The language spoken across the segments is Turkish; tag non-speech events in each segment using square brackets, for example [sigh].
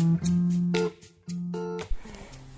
Mm-hmm.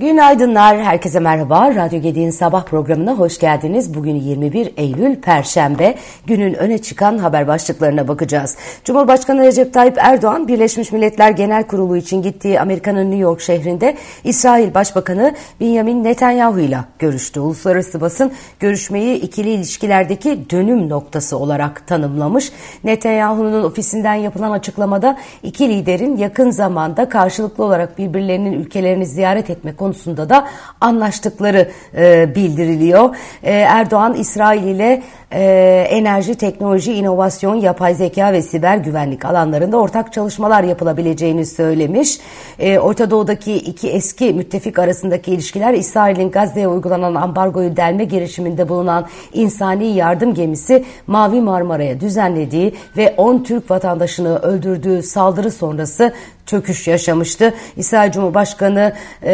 Günaydınlar, herkese merhaba. Radyo Gedi'nin sabah programına hoş geldiniz. Bugün 21 Eylül Perşembe. Günün öne çıkan haber başlıklarına bakacağız. Cumhurbaşkanı Recep Tayyip Erdoğan, Birleşmiş Milletler Genel Kurulu için gittiği Amerika'nın New York şehrinde İsrail Başbakanı Benjamin Netanyahu ile görüştü. Uluslararası basın görüşmeyi ikili ilişkilerdeki dönüm noktası olarak tanımlamış. Netanyahu'nun ofisinden yapılan açıklamada iki liderin yakın zamanda karşılıklı olarak birbirlerinin ülkelerini ziyaret etme konusunda konusunda da anlaştıkları e, bildiriliyor. E, Erdoğan İsrail ile e, enerji, teknoloji, inovasyon, yapay zeka ve siber güvenlik alanlarında ortak çalışmalar yapılabileceğini söylemiş. E, Orta Doğu'daki iki eski müttefik arasındaki ilişkiler İsrail'in Gazze'ye uygulanan ambargoyu delme girişiminde bulunan insani yardım gemisi Mavi Marmara'ya düzenlediği ve 10 Türk vatandaşını öldürdüğü saldırı sonrası çöküş yaşamıştı. İsrail Cumhurbaşkanı e,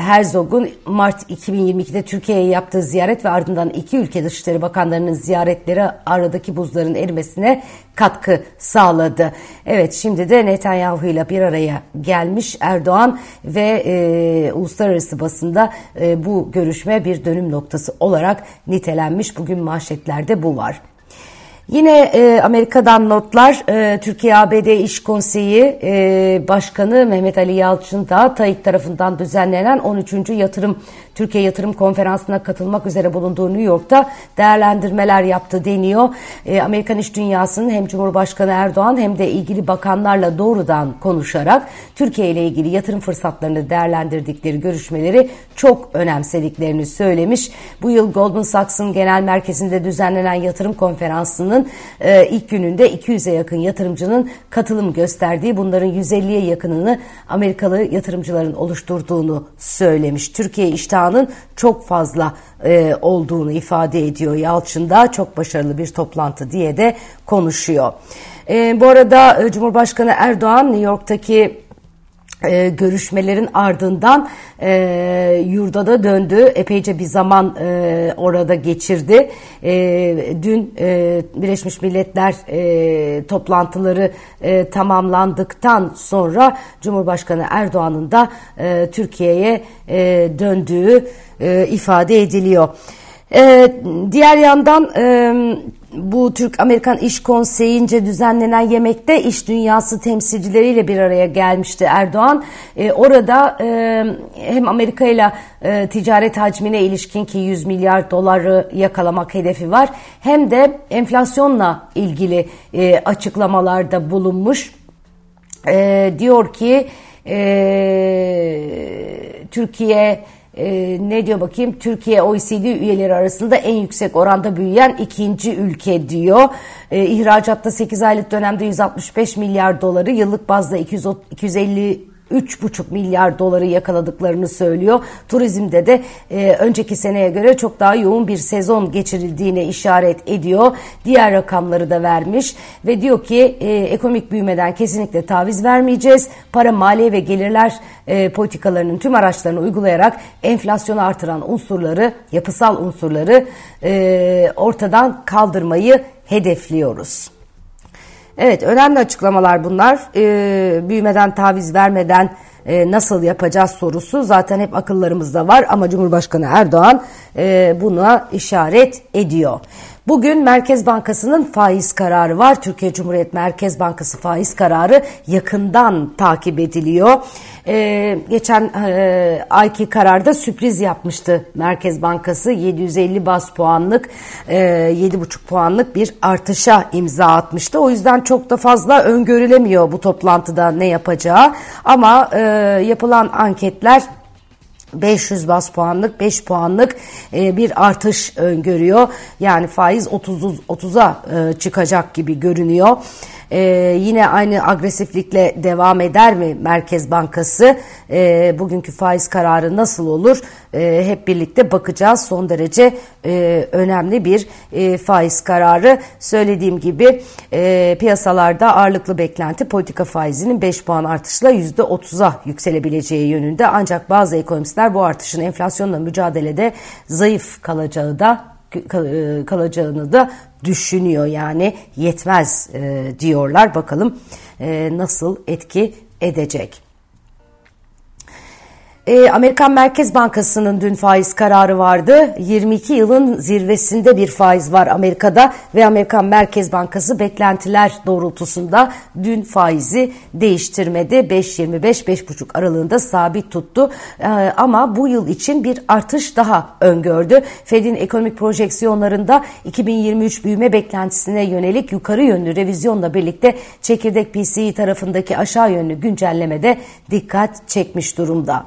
Herzog'un Mart 2022'de Türkiye'ye yaptığı ziyaret ve ardından iki ülke Dışişleri Bakanlarının ziyaretleri aradaki buzların erimesine katkı sağladı. Evet şimdi de Netanyahu ile bir araya gelmiş Erdoğan ve e, uluslararası basında e, bu görüşme bir dönüm noktası olarak nitelenmiş. Bugün manşetlerde bu var. Yine e, Amerika'dan notlar, e, Türkiye-ABD İş Konseyi e, Başkanı Mehmet Ali Yalçın da TAİK tarafından düzenlenen 13. Yatırım Türkiye Yatırım Konferansı'na katılmak üzere bulunduğu New York'ta değerlendirmeler yaptı deniyor. E, Amerikan iş dünyasının hem Cumhurbaşkanı Erdoğan hem de ilgili bakanlarla doğrudan konuşarak Türkiye ile ilgili yatırım fırsatlarını değerlendirdikleri görüşmeleri çok önemsediklerini söylemiş. Bu yıl Goldman Sachs'ın genel merkezinde düzenlenen yatırım konferansının e, ilk gününde 200'e yakın yatırımcının katılım gösterdiği bunların 150'ye yakınını Amerikalı yatırımcıların oluşturduğunu söylemiş. Türkiye iştahı imkanın çok fazla e, olduğunu ifade ediyor Yalçın'da. Çok başarılı bir toplantı diye de konuşuyor. E, bu arada e, Cumhurbaşkanı Erdoğan New York'taki e, görüşmelerin ardından e, yurda da döndü. Epeyce bir zaman e, orada geçirdi. E, dün e, Birleşmiş Milletler e, toplantıları e, tamamlandıktan sonra Cumhurbaşkanı Erdoğan'ın da e, Türkiye'ye e, döndüğü e, ifade ediliyor. E, diğer yandan e, bu Türk-Amerikan İş Konseyi'nce düzenlenen yemekte iş dünyası temsilcileriyle bir araya gelmişti Erdoğan. E, orada e, hem Amerika ile e, ticaret hacmine ilişkin ki 100 milyar doları yakalamak hedefi var. Hem de enflasyonla ilgili e, açıklamalarda bulunmuş. E, diyor ki e, Türkiye e, ne diyor bakayım Türkiye OECD üyeleri arasında en yüksek oranda büyüyen ikinci ülke diyor. E, ihracatta 8 aylık dönemde 165 milyar doları yıllık bazda 200, 250 3,5 milyar doları yakaladıklarını söylüyor. Turizmde de e, önceki seneye göre çok daha yoğun bir sezon geçirildiğine işaret ediyor. Diğer rakamları da vermiş ve diyor ki e, ekonomik büyümeden kesinlikle taviz vermeyeceğiz. Para, maliye ve gelirler e, politikalarının tüm araçlarını uygulayarak enflasyonu artıran unsurları, yapısal unsurları e, ortadan kaldırmayı hedefliyoruz. Evet önemli açıklamalar bunlar. Ee, büyümeden taviz vermeden e, nasıl yapacağız sorusu zaten hep akıllarımızda var ama Cumhurbaşkanı Erdoğan e, buna işaret ediyor. Bugün Merkez Bankası'nın faiz kararı var. Türkiye Cumhuriyet Merkez Bankası faiz kararı yakından takip ediliyor. Ee, geçen e, ayki kararda sürpriz yapmıştı Merkez Bankası. 750 bas puanlık, e, 7,5 puanlık bir artışa imza atmıştı. O yüzden çok da fazla öngörülemiyor bu toplantıda ne yapacağı. Ama e, yapılan anketler 500 bas puanlık 5 puanlık e, bir artış öngörüyor. Yani faiz 30 30'a e, çıkacak gibi görünüyor. E, yine aynı agresiflikle devam eder mi Merkez Bankası? E, bugünkü faiz kararı nasıl olur? E, hep birlikte bakacağız. Son derece e, önemli bir e, faiz kararı. Söylediğim gibi e, piyasalarda ağırlıklı beklenti politika faizinin 5 puan artışla %30'a yükselebileceği yönünde. Ancak bazı ekonomistler bu artışın enflasyonla mücadelede zayıf kalacağı da e, kalacağını da düşünüyor yani yetmez e, diyorlar bakalım e, nasıl etki edecek. E, Amerikan Merkez Bankası'nın dün faiz kararı vardı. 22 yılın zirvesinde bir faiz var Amerika'da ve Amerikan Merkez Bankası beklentiler doğrultusunda dün faizi değiştirmedi. 5.25-5.5 aralığında sabit tuttu. E, ama bu yıl için bir artış daha öngördü. Fed'in ekonomik projeksiyonlarında 2023 büyüme beklentisine yönelik yukarı yönlü revizyonla birlikte çekirdek PCE tarafındaki aşağı yönlü güncellemede dikkat çekmiş durumda.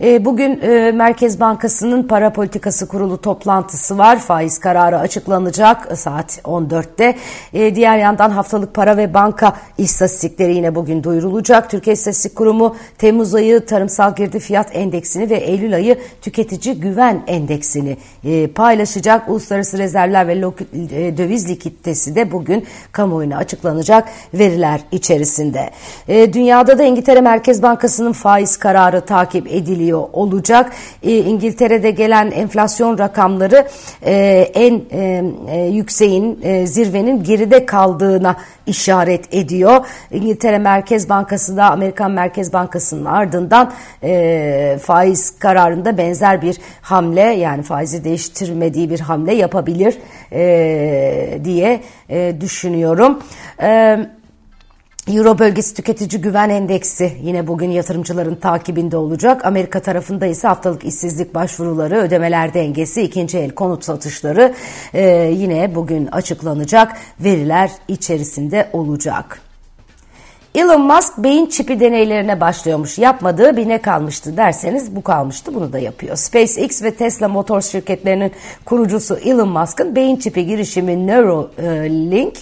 E, bugün e, Merkez Bankası'nın para politikası kurulu toplantısı var. Faiz kararı açıklanacak saat 14'te. E, diğer yandan haftalık para ve banka istatistikleri yine bugün duyurulacak. Türkiye İstatistik Kurumu Temmuz ayı tarımsal girdi fiyat endeksini ve Eylül ayı tüketici güven endeksini paylaşacak. Uluslararası rezervler ve döviz likiditesi de bugün kamuoyuna açıklanacak veriler içerisinde. Dünyada da İngiltere Merkez Bankası'nın faiz kararı takip ediliyor geliyor olacak. E, İngiltere'de gelen enflasyon rakamları e, en e, e, yükseğin e, zirvenin geride kaldığına işaret ediyor. İngiltere Merkez Bankası da Amerikan Merkez Bankası'nın ardından e, faiz kararında benzer bir hamle yani faizi değiştirmediği bir hamle yapabilir e, diye e, düşünüyorum. Evet. Euro bölgesi tüketici güven endeksi yine bugün yatırımcıların takibinde olacak. Amerika tarafında ise haftalık işsizlik başvuruları, ödemeler dengesi, ikinci el konut satışları e, yine bugün açıklanacak veriler içerisinde olacak. Elon Musk beyin çipi deneylerine başlıyormuş. Yapmadığı bir ne kalmıştı derseniz bu kalmıştı bunu da yapıyor. SpaceX ve Tesla motor şirketlerinin kurucusu Elon Musk'ın beyin çipi girişimi Neuralink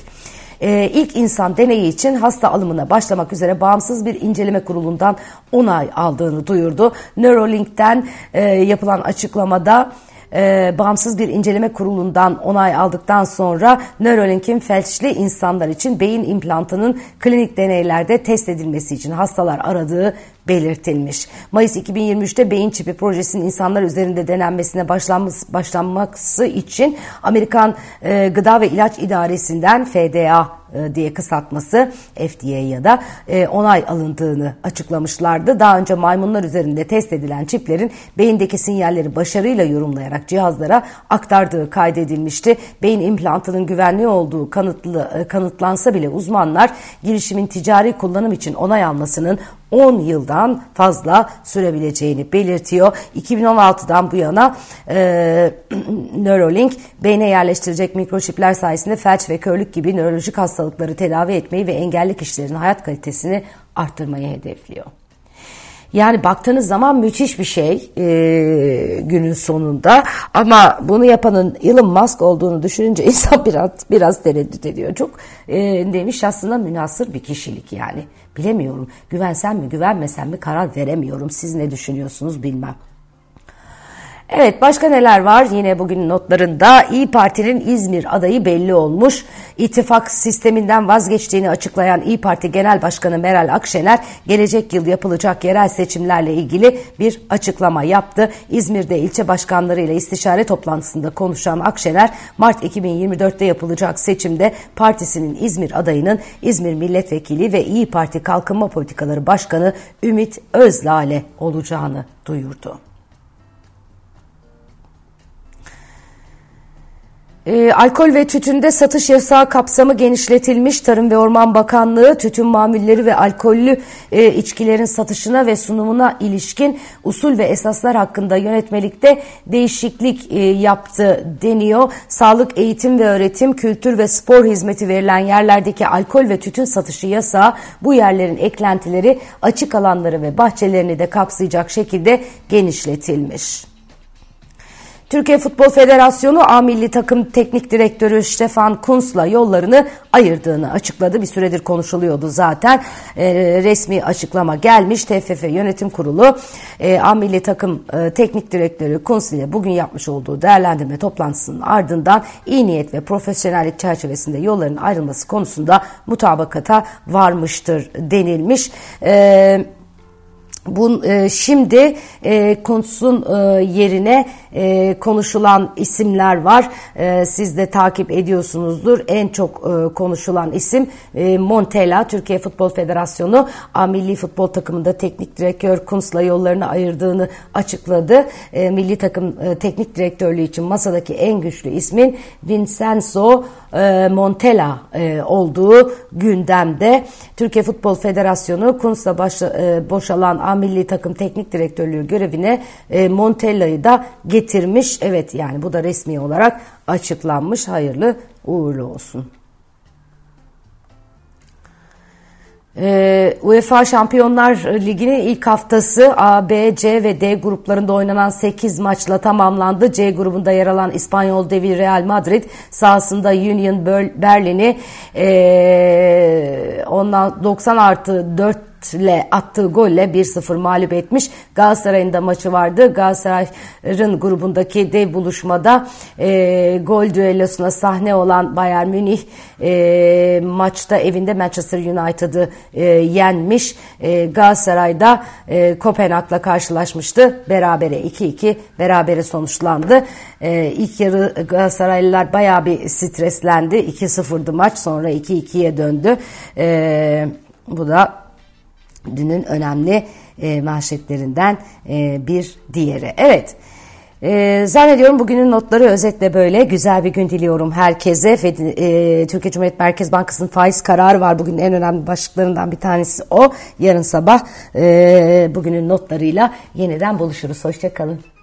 e, ilk insan deneyi için hasta alımına başlamak üzere bağımsız bir inceleme kurulundan onay aldığını duyurdu. Neuralink'ten e, yapılan açıklamada e, bağımsız bir inceleme kurulundan onay aldıktan sonra Neuralink'in felçli insanlar için beyin implantının klinik deneylerde test edilmesi için hastalar aradığı belirtilmiş. Mayıs 2023'te beyin çipi projesinin insanlar üzerinde denenmesine başlanması, başlanması için Amerikan e, Gıda ve İlaç İdaresi'nden FDA diye kısaltması FDA ya da e, onay alındığını açıklamışlardı. Daha önce maymunlar üzerinde test edilen çiplerin beyindeki sinyalleri başarıyla yorumlayarak cihazlara aktardığı kaydedilmişti. Beyin implantının güvenli olduğu kanıtlı, e, kanıtlansa bile uzmanlar girişimin ticari kullanım için onay almasının 10 yıldan fazla sürebileceğini belirtiyor. 2016'dan bu yana e, [clears throat] Neuralink beyne yerleştirecek mikroçipler sayesinde felç ve körlük gibi nörolojik hastalıkları tedavi etmeyi ve engelli kişilerin hayat kalitesini arttırmayı hedefliyor. Yani baktığınız zaman müthiş bir şey e, günün sonunda ama bunu yapanın Elon Musk olduğunu düşününce [laughs] insan biraz biraz tereddüt ediyor. Çok e, demiş aslında münasır bir kişilik yani. Bilemiyorum güvensem mi güvenmesem mi karar veremiyorum. Siz ne düşünüyorsunuz bilmem. Evet başka neler var yine bugün notlarında İyi Parti'nin İzmir adayı belli olmuş. İttifak sisteminden vazgeçtiğini açıklayan İyi Parti Genel Başkanı Meral Akşener gelecek yıl yapılacak yerel seçimlerle ilgili bir açıklama yaptı. İzmir'de ilçe başkanlarıyla istişare toplantısında konuşan Akşener Mart 2024'te yapılacak seçimde partisinin İzmir adayının İzmir Milletvekili ve İyi Parti Kalkınma Politikaları Başkanı Ümit Özlale olacağını duyurdu. E, alkol ve tütünde satış yasağı kapsamı genişletilmiş. Tarım ve Orman Bakanlığı tütün mamulleri ve alkollü e, içkilerin satışına ve sunumuna ilişkin usul ve esaslar hakkında yönetmelikte değişiklik e, yaptı deniyor. Sağlık, eğitim ve öğretim, kültür ve spor hizmeti verilen yerlerdeki alkol ve tütün satışı yasağı bu yerlerin eklentileri açık alanları ve bahçelerini de kapsayacak şekilde genişletilmiş. Türkiye Futbol Federasyonu A Milli Takım Teknik Direktörü Stefan Kunz'la yollarını ayırdığını açıkladı. Bir süredir konuşuluyordu zaten. E, resmi açıklama gelmiş. TFF Yönetim Kurulu e, A Milli Takım e, Teknik Direktörü Kunz ile bugün yapmış olduğu değerlendirme toplantısının ardından iyi niyet ve profesyonellik çerçevesinde yolların ayrılması konusunda mutabakata varmıştır denilmiş. Eee Bu, e, şimdi e, Kuntz'un e, yerine e, konuşulan isimler var. E, siz de takip ediyorsunuzdur. En çok e, konuşulan isim e, Montella. Türkiye Futbol Federasyonu A Milli Futbol takımında teknik direktör Kuntz'la yollarını ayırdığını açıkladı. E, milli takım e, teknik direktörlüğü için masadaki en güçlü ismin Vincenzo e, Montella e, olduğu gündemde. Türkiye Futbol Federasyonu Kuntz'la e, boşalan A milli takım teknik direktörlüğü görevine e, Montella'yı da getirmiş. Evet yani bu da resmi olarak açıklanmış. Hayırlı uğurlu olsun. Ee, UEFA Şampiyonlar Ligi'nin ilk haftası A, B, C ve D gruplarında oynanan 8 maçla tamamlandı. C grubunda yer alan İspanyol devi Real Madrid sahasında Union Berlin'i e, ondan 90 artı 4 ile attığı golle 1-0 mağlup etmiş. Galatasaray'ın da maçı vardı. Galatasaray'ın grubundaki dev buluşmada e, gol düellosuna sahne olan Bayern Münih e, maçta evinde Manchester United'ı e, yenmiş. E, Galatasaray'da e, Kopenhag'la karşılaşmıştı. Berabere 2-2 berabere sonuçlandı. E, ilk yarı Galatasaraylılar bayağı bir streslendi. 2-0'dı maç sonra 2-2'ye döndü. E, bu da dünün önemli e, manşetlerinden e, bir diğeri. Evet. Ee, zannediyorum bugünün notları özetle böyle. Güzel bir gün diliyorum herkese. Fed, e, Türkiye Cumhuriyet Merkez Bankası'nın faiz kararı var. Bugün en önemli başlıklarından bir tanesi o. Yarın sabah e, bugünün notlarıyla yeniden buluşuruz. Hoşçakalın.